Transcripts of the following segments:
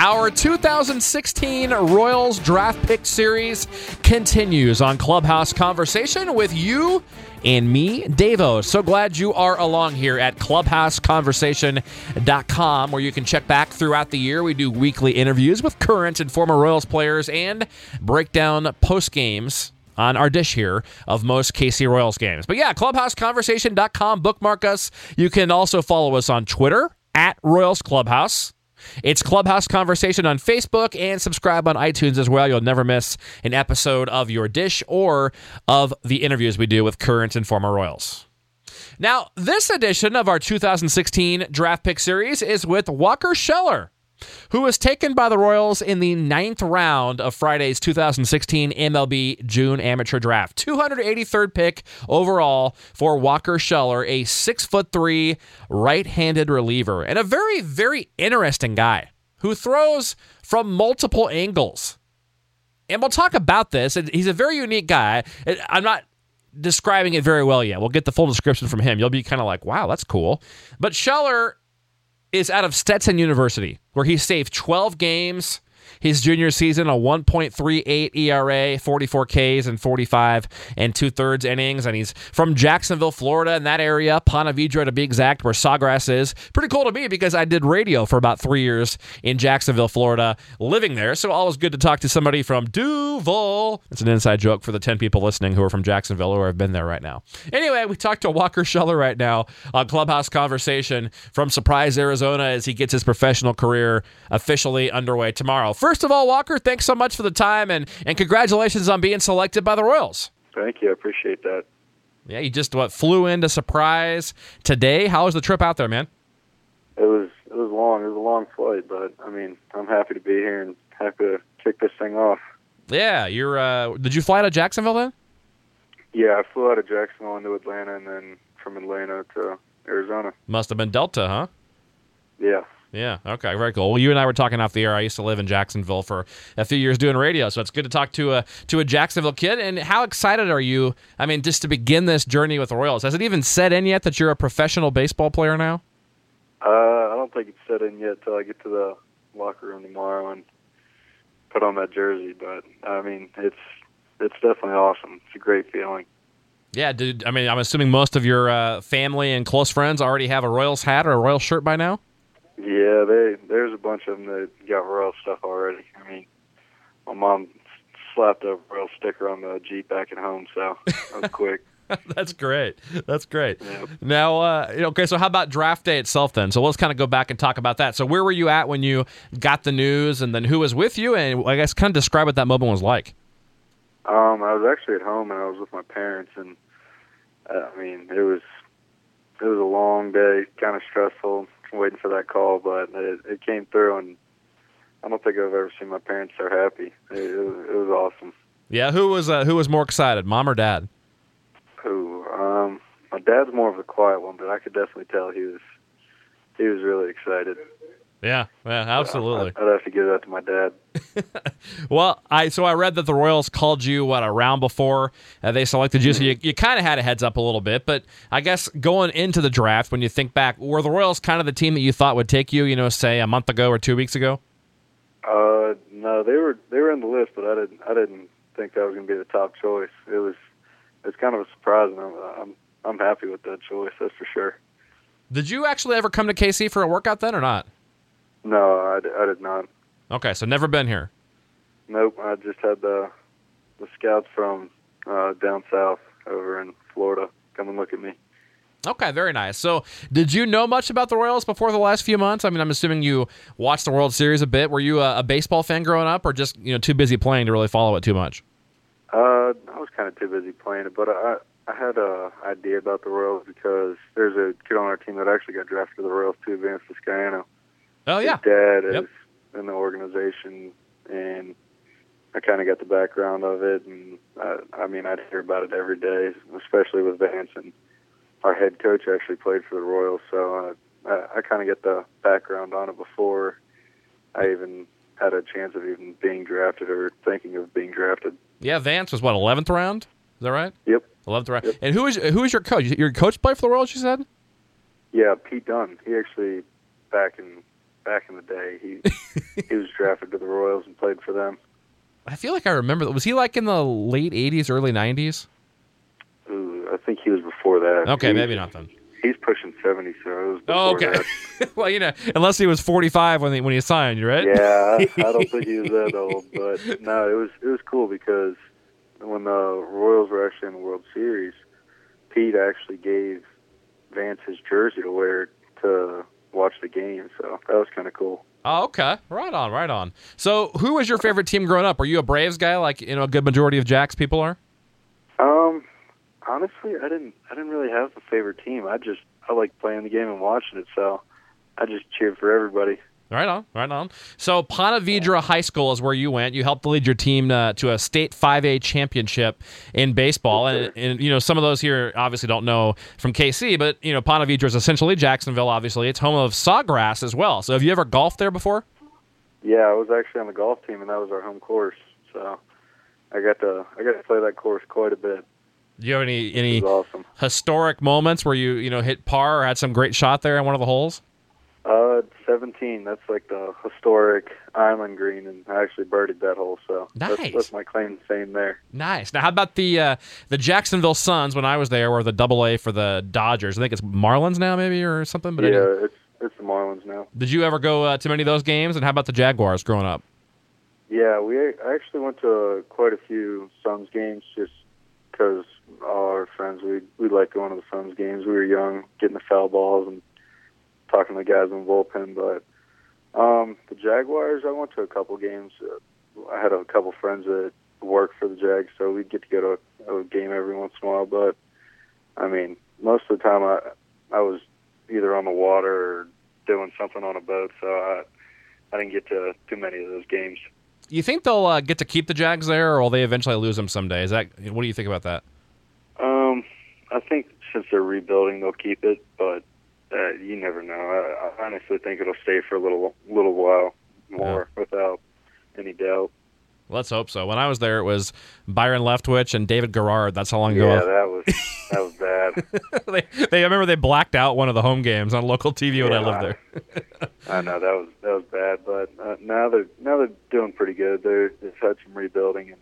Our 2016 Royals Draft Pick Series continues on Clubhouse Conversation with you and me, Davo. So glad you are along here at clubhouseconversation.com, where you can check back throughout the year. We do weekly interviews with current and former Royals players and break down post games on our dish here of most KC Royals games. But yeah, clubhouseconversation.com, bookmark us. You can also follow us on Twitter at Royals Clubhouse. It's Clubhouse Conversation on Facebook and subscribe on iTunes as well. You'll never miss an episode of Your Dish or of the interviews we do with current and former Royals. Now, this edition of our 2016 Draft Pick Series is with Walker Sheller who was taken by the Royals in the ninth round of Friday's 2016 MLB June Amateur Draft. 283rd pick overall for Walker Sheller, a six foot three right-handed reliever, and a very, very interesting guy who throws from multiple angles. And we'll talk about this. He's a very unique guy. I'm not describing it very well yet. We'll get the full description from him. You'll be kind of like, wow, that's cool. But Sheller is out of Stetson University, where he saved 12 games his junior season, a 1.38 ERA, 44 Ks and 45 and two thirds innings. And he's from Jacksonville, Florida, in that area, Ponte Vedra to be exact, where Sawgrass is. Pretty cool to me because I did radio for about three years in Jacksonville, Florida, living there. So always good to talk to somebody from Duval. It's an inside joke for the 10 people listening who are from Jacksonville or have been there right now. Anyway, we talked to Walker Sheller right now on Clubhouse Conversation from Surprise, Arizona, as he gets his professional career officially underway tomorrow. First of all, Walker, thanks so much for the time and, and congratulations on being selected by the Royals. Thank you. I appreciate that. Yeah, you just what flew in to Surprise today. How was the trip out there, man? It was it was long. It was a long flight, but I mean, I'm happy to be here and happy to kick this thing off. Yeah, you're. Uh, did you fly out of Jacksonville then? Yeah, I flew out of Jacksonville into Atlanta, and then from Atlanta to Arizona. Must have been Delta, huh? Yeah. Yeah. Okay. Very cool. Well, you and I were talking off the air. I used to live in Jacksonville for a few years doing radio, so it's good to talk to a to a Jacksonville kid. And how excited are you? I mean, just to begin this journey with the Royals. Has it even set in yet that you're a professional baseball player now? Uh, I don't think it's set in yet till I get to the locker room tomorrow and put on that jersey. But I mean, it's it's definitely awesome. It's a great feeling. Yeah, dude. I mean, I'm assuming most of your uh, family and close friends already have a Royals hat or a Royals shirt by now. Yeah, they there's a bunch of them that got Royal stuff already. I mean, my mom slapped a Royal sticker on the Jeep back at home, so that was quick. That's great. That's great. Yep. Now, uh, okay, so how about draft day itself then? So let's kind of go back and talk about that. So where were you at when you got the news, and then who was with you, and I guess kind of describe what that moment was like. Um, I was actually at home and I was with my parents, and uh, I mean, it was it was a long day, kind of stressful waiting for that call, but it, it came through, and I don't think I've ever seen my parents so happy. It, it, was, it was awesome. Yeah, who was uh, who was more excited, mom or dad? Who? Um, my dad's more of a quiet one, but I could definitely tell he was he was really excited. Yeah, yeah, absolutely. I'd have to give that to my dad. well, I so I read that the Royals called you what a round before uh, they selected you, mm-hmm. so you, you kind of had a heads up a little bit. But I guess going into the draft, when you think back, were the Royals kind of the team that you thought would take you? You know, say a month ago or two weeks ago. Uh, no, they were they were in the list, but I didn't I didn't think that was going to be the top choice. It was it's kind of a surprise, and I'm, I'm I'm happy with that choice. That's for sure. Did you actually ever come to KC for a workout then, or not? No, I, I did not. Okay, so never been here. Nope, I just had the the scouts from uh, down south over in Florida come and look at me. Okay, very nice. So, did you know much about the Royals before the last few months? I mean, I'm assuming you watched the World Series a bit. Were you a, a baseball fan growing up, or just you know too busy playing to really follow it too much? Uh, I was kind of too busy playing it, but I I had a idea about the Royals because there's a kid on our team that actually got drafted to the Royals too, Vance Vizcaino. Oh yeah, dad is yep. in the organization, and I kind of got the background of it, and uh, I mean, I'd hear about it every day, especially with Vance. And our head coach actually played for the Royals, so uh, I, I kind of get the background on it before I even had a chance of even being drafted or thinking of being drafted. Yeah, Vance was what eleventh round. Is that right? Yep. Eleventh round. Yep. And who is who is your coach? Your coach play for the Royals? You said. Yeah, Pete Dunn. He actually back in back in the day, he he was drafted to the Royals and played for them. I feel like I remember. that. Was he like in the late '80s, early '90s? Ooh, I think he was before that. Okay, He- maybe not then. He's pushing seventy, so it was before Oh, okay. well, you know, unless he was 45 when he, when he signed, you, right? Yeah, I, I don't think he was that old, but no, it was it was cool because when the Royals were actually in the World Series, Pete actually gave Vance his jersey to wear to watch the game, so that was kind of cool. Oh, okay. Right on, right on. So, who was your favorite team growing up? Are you a Braves guy, like you know a good majority of Jax people are? Um, honestly, I didn't I didn't really have a favorite team. I just I like playing the game and watching it, so I just cheered for everybody. Right on, right on. So, Ponte Vedra High School is where you went. You helped lead your team uh, to a state 5A championship in baseball, and, and you know some of those here obviously don't know from KC, but you know Ponte Vedra is essentially Jacksonville. Obviously, it's home of Sawgrass as well. So, have you ever golfed there before? Yeah, I was actually on the golf team, and that was our home course, so I got to I got to play that course quite a bit. Do you have any any awesome. historic moments where you you know hit par or had some great shot there in one of the holes? Uh, 17. That's like the historic island green, and I actually birdied that hole. So Nice. that's, that's my claim to fame there. Nice. Now, how about the uh, the Jacksonville Suns? When I was there, were the Double A for the Dodgers. I think it's Marlins now, maybe or something. But yeah, anyway. it's it's the Marlins now. did you ever go uh, to many of those games? And how about the Jaguars growing up? Yeah, we I actually went to quite a few Suns games just because all our friends we we like going to the Suns games. We were young, getting the foul balls and talking to the guys in the bullpen. But um, the Jaguars, I went to a couple games. Uh, I had a couple friends that worked for the Jags, so we'd get to go to a, a game every once in a while. But I mean, most of the time I I was either on the water or doing something on a boat, so I I didn't get to too many of those games. You think they'll uh, get to keep the Jags there, or will they eventually lose them someday? Is that what do you think about that? Um, I think since they're rebuilding, they'll keep it, but uh, you never know. I, I honestly think it'll stay for a little little while more without any doubt. Let's hope so. When I was there, it was Byron Leftwich and David Garrard. That's how long ago. Yeah, that was that was bad. they, they, I remember they blacked out one of the home games on local TV when I lived there. I know that was that was bad, but uh, now they're now they're doing pretty good. They're they've had some rebuilding and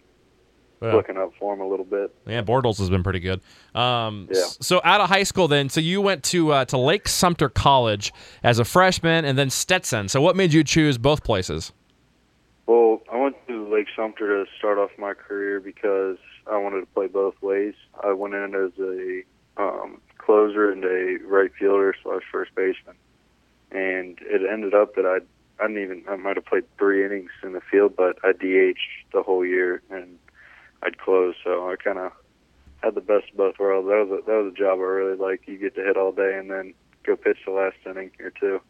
Yeah. looking up for him a little bit. Yeah, Bortles has been pretty good. Um, Yeah. So out of high school, then, so you went to uh, to Lake Sumter College as a freshman, and then Stetson. So what made you choose both places? Well, I went to Lake Sumter to start off my career because I wanted to play both ways. I went in as a um, closer and a right fielder slash first baseman, and it ended up that I I didn't even I might have played three innings in the field, but I DH the whole year and I'd close. So I kind of had the best of both worlds. That was a, that was a job I really liked. You get to hit all day and then go pitch the last inning or two.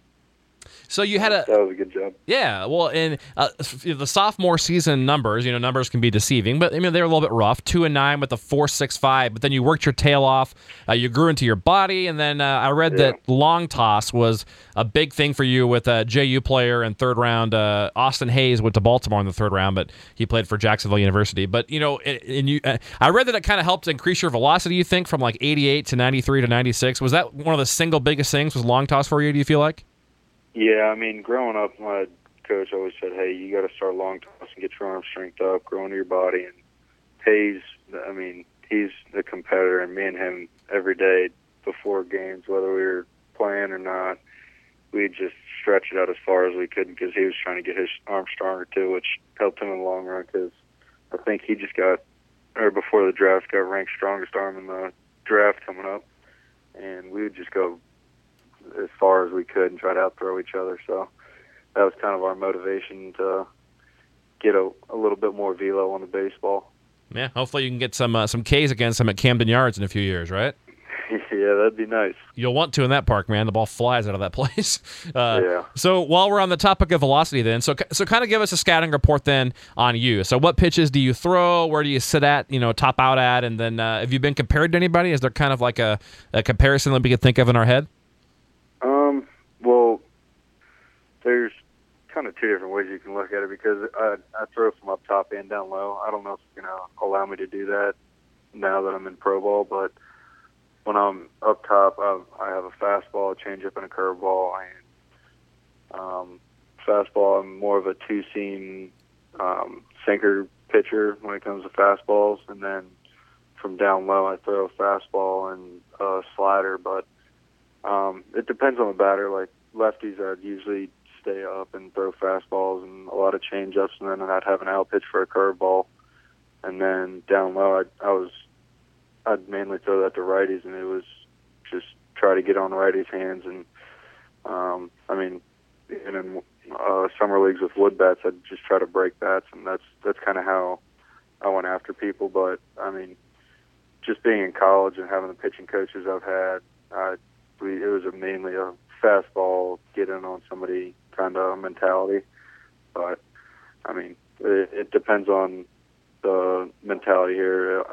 So you had a That was a good job. Yeah, well, in uh, the sophomore season numbers, you know, numbers can be deceiving, but I mean they're a little bit rough. Two and nine with a four six five, but then you worked your tail off. Uh, you grew into your body, and then uh, I read Yeah. that long toss was a big thing for you with a JU player in third round. Uh, Austin Hays went to Baltimore in the third round, but he played for Jacksonville University. But you know, and you, uh, I read that it kind of helped increase your velocity. You think from like eighty eight to ninety three to ninety six. Was that one of the single biggest things? Was long toss for you? Do you feel like? Yeah, I mean, growing up, my coach always said, "Hey, you got to start long toss and get your arm strength up, grow into your body." And Hays, I mean, he's a competitor, and me and him every day before games, whether we were playing or not, we just stretch it out as far as we could because he was trying to get his arm stronger too, which helped him in the long run. Because I think he just got, or before the draft, got ranked strongest arm in the draft coming up, and we would just go as far as we could and try to outthrow each other. So that was kind of our motivation to get a, a little bit more velo on the baseball. Yeah, hopefully you can get some uh, some K's against him at Camden Yards in a few years, right? yeah, that'd be nice. You'll want to in that park, man. The ball flies out of that place. Uh, yeah. So while we're on the topic of velocity, then, so so kind of give us a scouting report then on you. So what pitches do you throw? Where do you sit at? You know, top out at, and then uh, have you been compared to anybody? Is there kind of like a, a comparison that we could think of in our head? Um. Well, there's kind of two different ways you can look at it because I I throw from up top and down low. I don't know if it's gonna allow me to do that now that I'm in pro ball, but when I'm up top, I, I have a fastball, a changeup, and a curveball. And um, fastball, I'm more of a two seam um, sinker pitcher when it comes to fastballs, and then from down low, I throw a fastball and a slider. But um, it depends on the batter. Like lefties, I'd usually stay up and throw fastballs and a lot of changeups, and then I'd have an out pitch for a curveball. And then down low, I, I was I'd mainly throw that to righties, and it was just try to get on righties' hands. And um, I mean, and in uh, summer leagues with wood bats, I'd just try to break bats, and that's that's kind of how I went after people. But I mean, just being in college and having the pitching coaches I've had, uh, we, it was a mainly a fastball, get in on somebody kind of mentality. But I mean, it, it depends on the mentality here.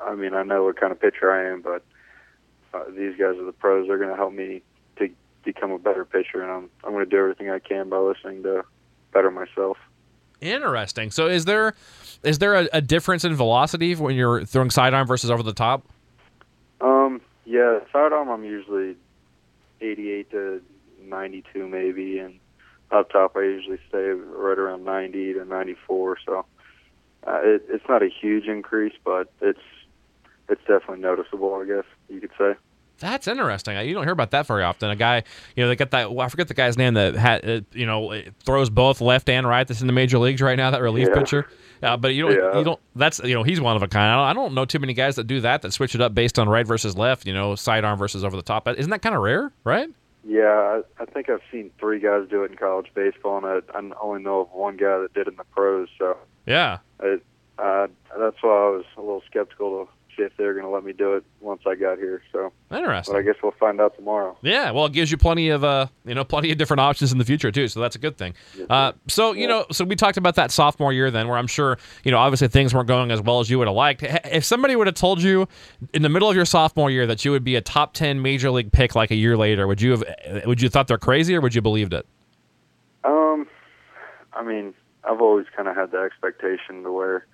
I mean, I know what kind of pitcher I am, but uh, these guys are the pros. They're going to help me to become a better pitcher, and I'm I'm going to do everything I can by listening to better myself. Interesting. So, is there is there a, a difference in velocity when you're throwing sidearm versus over the top? Um, yeah, sidearm I'm usually 88 to 92 maybe, and up top I usually stay right around 90 to 94. So uh, it, it's not a huge increase, but it's it's definitely noticeable. I guess you could say. That's interesting. You don't hear about that very often. A guy, you know, they got that. Well, I forget the guy's name that had, uh, you know, throws both left and right. That's in the major leagues right now. That relief yeah. pitcher. Uh, but you don't, yeah. you don't. That's you know, he's one of a kind. I don't, I don't, know too many guys that do that. That switch it up based on right versus left. You know, sidearm versus over the top. Isn't that kind of rare, right? Yeah, I, I think I've seen three guys do it in college baseball, and I, I only know of one guy that did it in the pros. So yeah, it, uh, that's why I was a little skeptical to see if they're going to let me do it once I got here. So interesting. But I guess we'll find out tomorrow. Yeah, well, it gives you plenty of uh, you know, plenty of different options in the future too. So that's a good thing. Uh, so you yeah. know, so we talked about that sophomore year then, where I'm sure you know, obviously things weren't going as well as you would have liked. If somebody would have told you in the middle of your sophomore year that you would be a top ten major league pick like a year later, would you have? Would you have thought they're crazy, or would you believed it? Um, I mean, I've always kind of had the expectation to where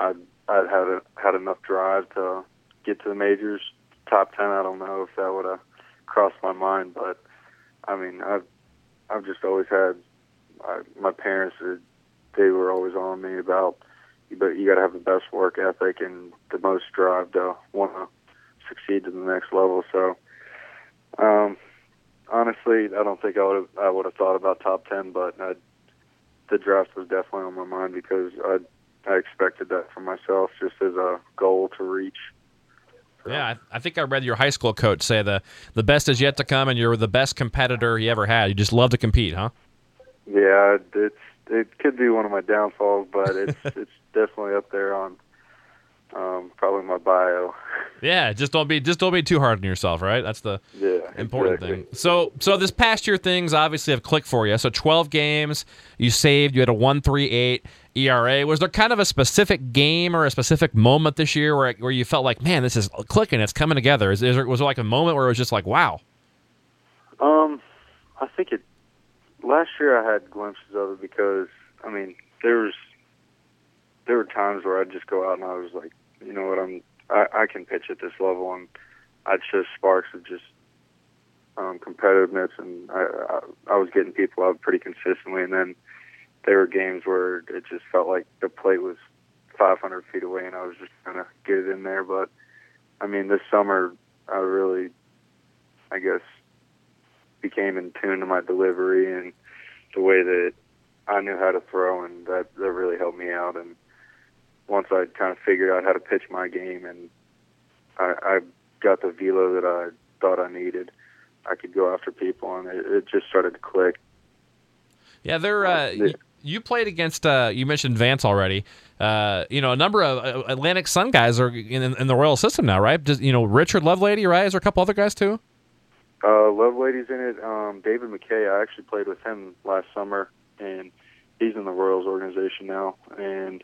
I'd I'd had a, had enough drive to get to the majors, top ten. I don't know if that would have crossed my mind, but I mean, I've I've just always had I, my parents. They were always on me about, but you got to have the best work ethic and the most drive to want to succeed to the next level. So, um, honestly, I don't think I would I would have thought about top ten, but I, the draft was definitely on my mind because I I expected that for myself just as a goal to reach. So. Yeah, I, I, think I read your high school coach say the the best is yet to come, and you're the best competitor he ever had. You just love to compete, huh? Yeah, it's it could be one of my downfalls, but it's it's definitely up there on um, probably my bio. Yeah, just don't be just don't be too hard on yourself, right? That's the yeah, important exactly. thing. So so this past year things obviously have clicked for you. So 12 games, you saved, you had a 138 ERA. Was there kind of a specific game or a specific moment this year where where you felt like, man, this is clicking, it's coming together? Is, is there, was there like a moment where it was just like, wow? Um, I think it. Last year I had glimpses of it because I mean there was there were times where I'd just go out and I was like, you know what, I'm I, I can pitch at this level, and I'd show sparks of just um, competitiveness, and I, I I was getting people out pretty consistently, and then there were games where it just felt like the plate was 500 feet away, and I was just trying to get it in there. But I mean, this summer I really, I guess, became in tune to my delivery and the way that I knew how to throw, and that that really helped me out. And once I kind of figured out how to pitch my game, and I, I got the velo that I thought I needed, I could go after people, and it, it just started to click. Yeah, they're uh, you played against uh, you mentioned Vance already. Uh, you know, a number of uh, Atlantic Sun guys are in, in the Royal system now, right? Does, you know, Richard Lovelady, right? Is there a couple other guys too? Uh, Lovelady's in it. Um, David McKay, I actually played with him last summer, and he's in the Royals organization now. And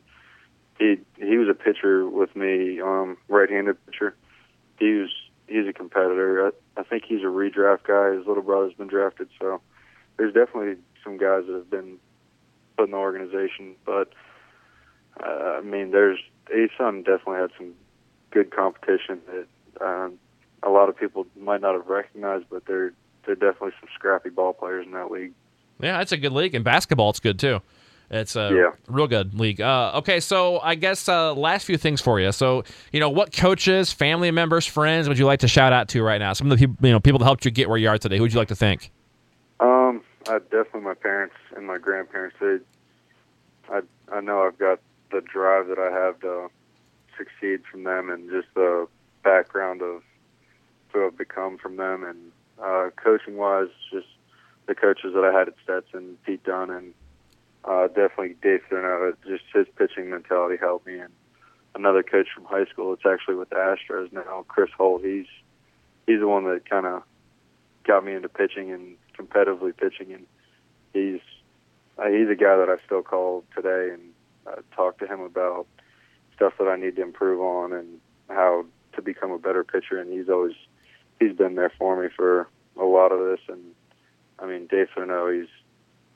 he he was a pitcher with me, um, right-handed pitcher. He was he's a competitor. I, I think he's a redraft guy. His little brother's been drafted, so there's definitely some guys that have been put in the organization. But uh, I mean, there's ASUN definitely had some good competition that um, a lot of people might not have recognized, but they're they're definitely some scrappy ball players in that league. Yeah, it's a good league, and basketball it's good too. It's a Yeah. real good league. Uh, okay, so I guess uh, last few things for you. So you know, what coaches, family members, friends would you like to shout out to right now? Some of the people, you know, people that helped you get where you are today. Who would you like to thank? Um, I definitely my parents and my grandparents. They, I I know I've got the drive that I have to succeed from them, and just the background of who I've become from them, and uh, coaching wise, just the coaches that I had at Stetson, Pete Dunn, and uh, definitely Dave Therneau. Just his pitching mentality helped me, and another coach from high school. It's actually with the Astros now, Chris Holt. He's he's the one that kind of got me into pitching and competitively pitching, and he's uh, he's a guy that I still call today and uh, talk to him about stuff that I need to improve on and how to become a better pitcher. And he's always he's been there for me for a lot of this. And I mean, Dave Therneau, he's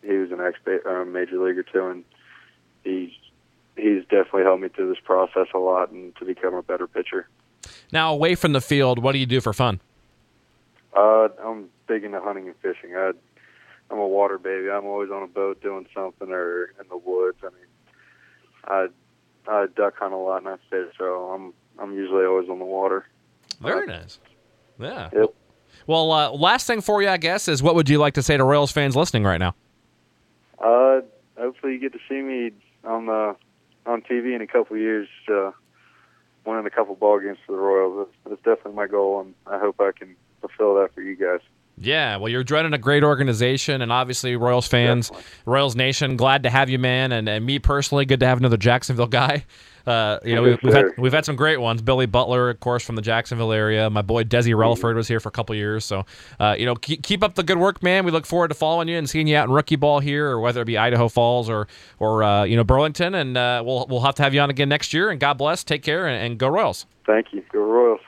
he was an ex uh, major leaguer too, and he's he's definitely helped me through this process a lot and to become a better pitcher. Now, away from the field, what do you do for fun? Uh, I'm big into hunting and fishing. I, I'm a water baby. I'm always on a boat doing something or in the woods. I mean, I I duck hunt a lot and I fish, so I'm I'm usually always on the water. Very nice. Yeah. Yep. Well, uh, last thing for you, I guess, is what would you like to say to Royals fans listening right now? Uh, hopefully you get to see me on the on TV in a couple of years, uh, winning a couple ball games for the Royals. That's, that's definitely my goal, and I hope I can fulfill that for you guys. Yeah, well, you're joining a great organization, and obviously, Royals fans, Definitely. Royals Nation, glad to have you, man. And, and me personally, good to have another Jacksonville guy. Uh, you know, we, we've had we've had some great ones. Billy Butler, of course, from the Jacksonville area. My boy Desi Relaford was here for a couple years. So, uh, you know, keep, keep up the good work, man. We look forward to following you and seeing you out in rookie ball here, or whether it be Idaho Falls or or uh, you know Burlington. And uh, we'll we'll have to have you on again next year. And God bless. Take care and, and go Royals. Thank you. Go Royals.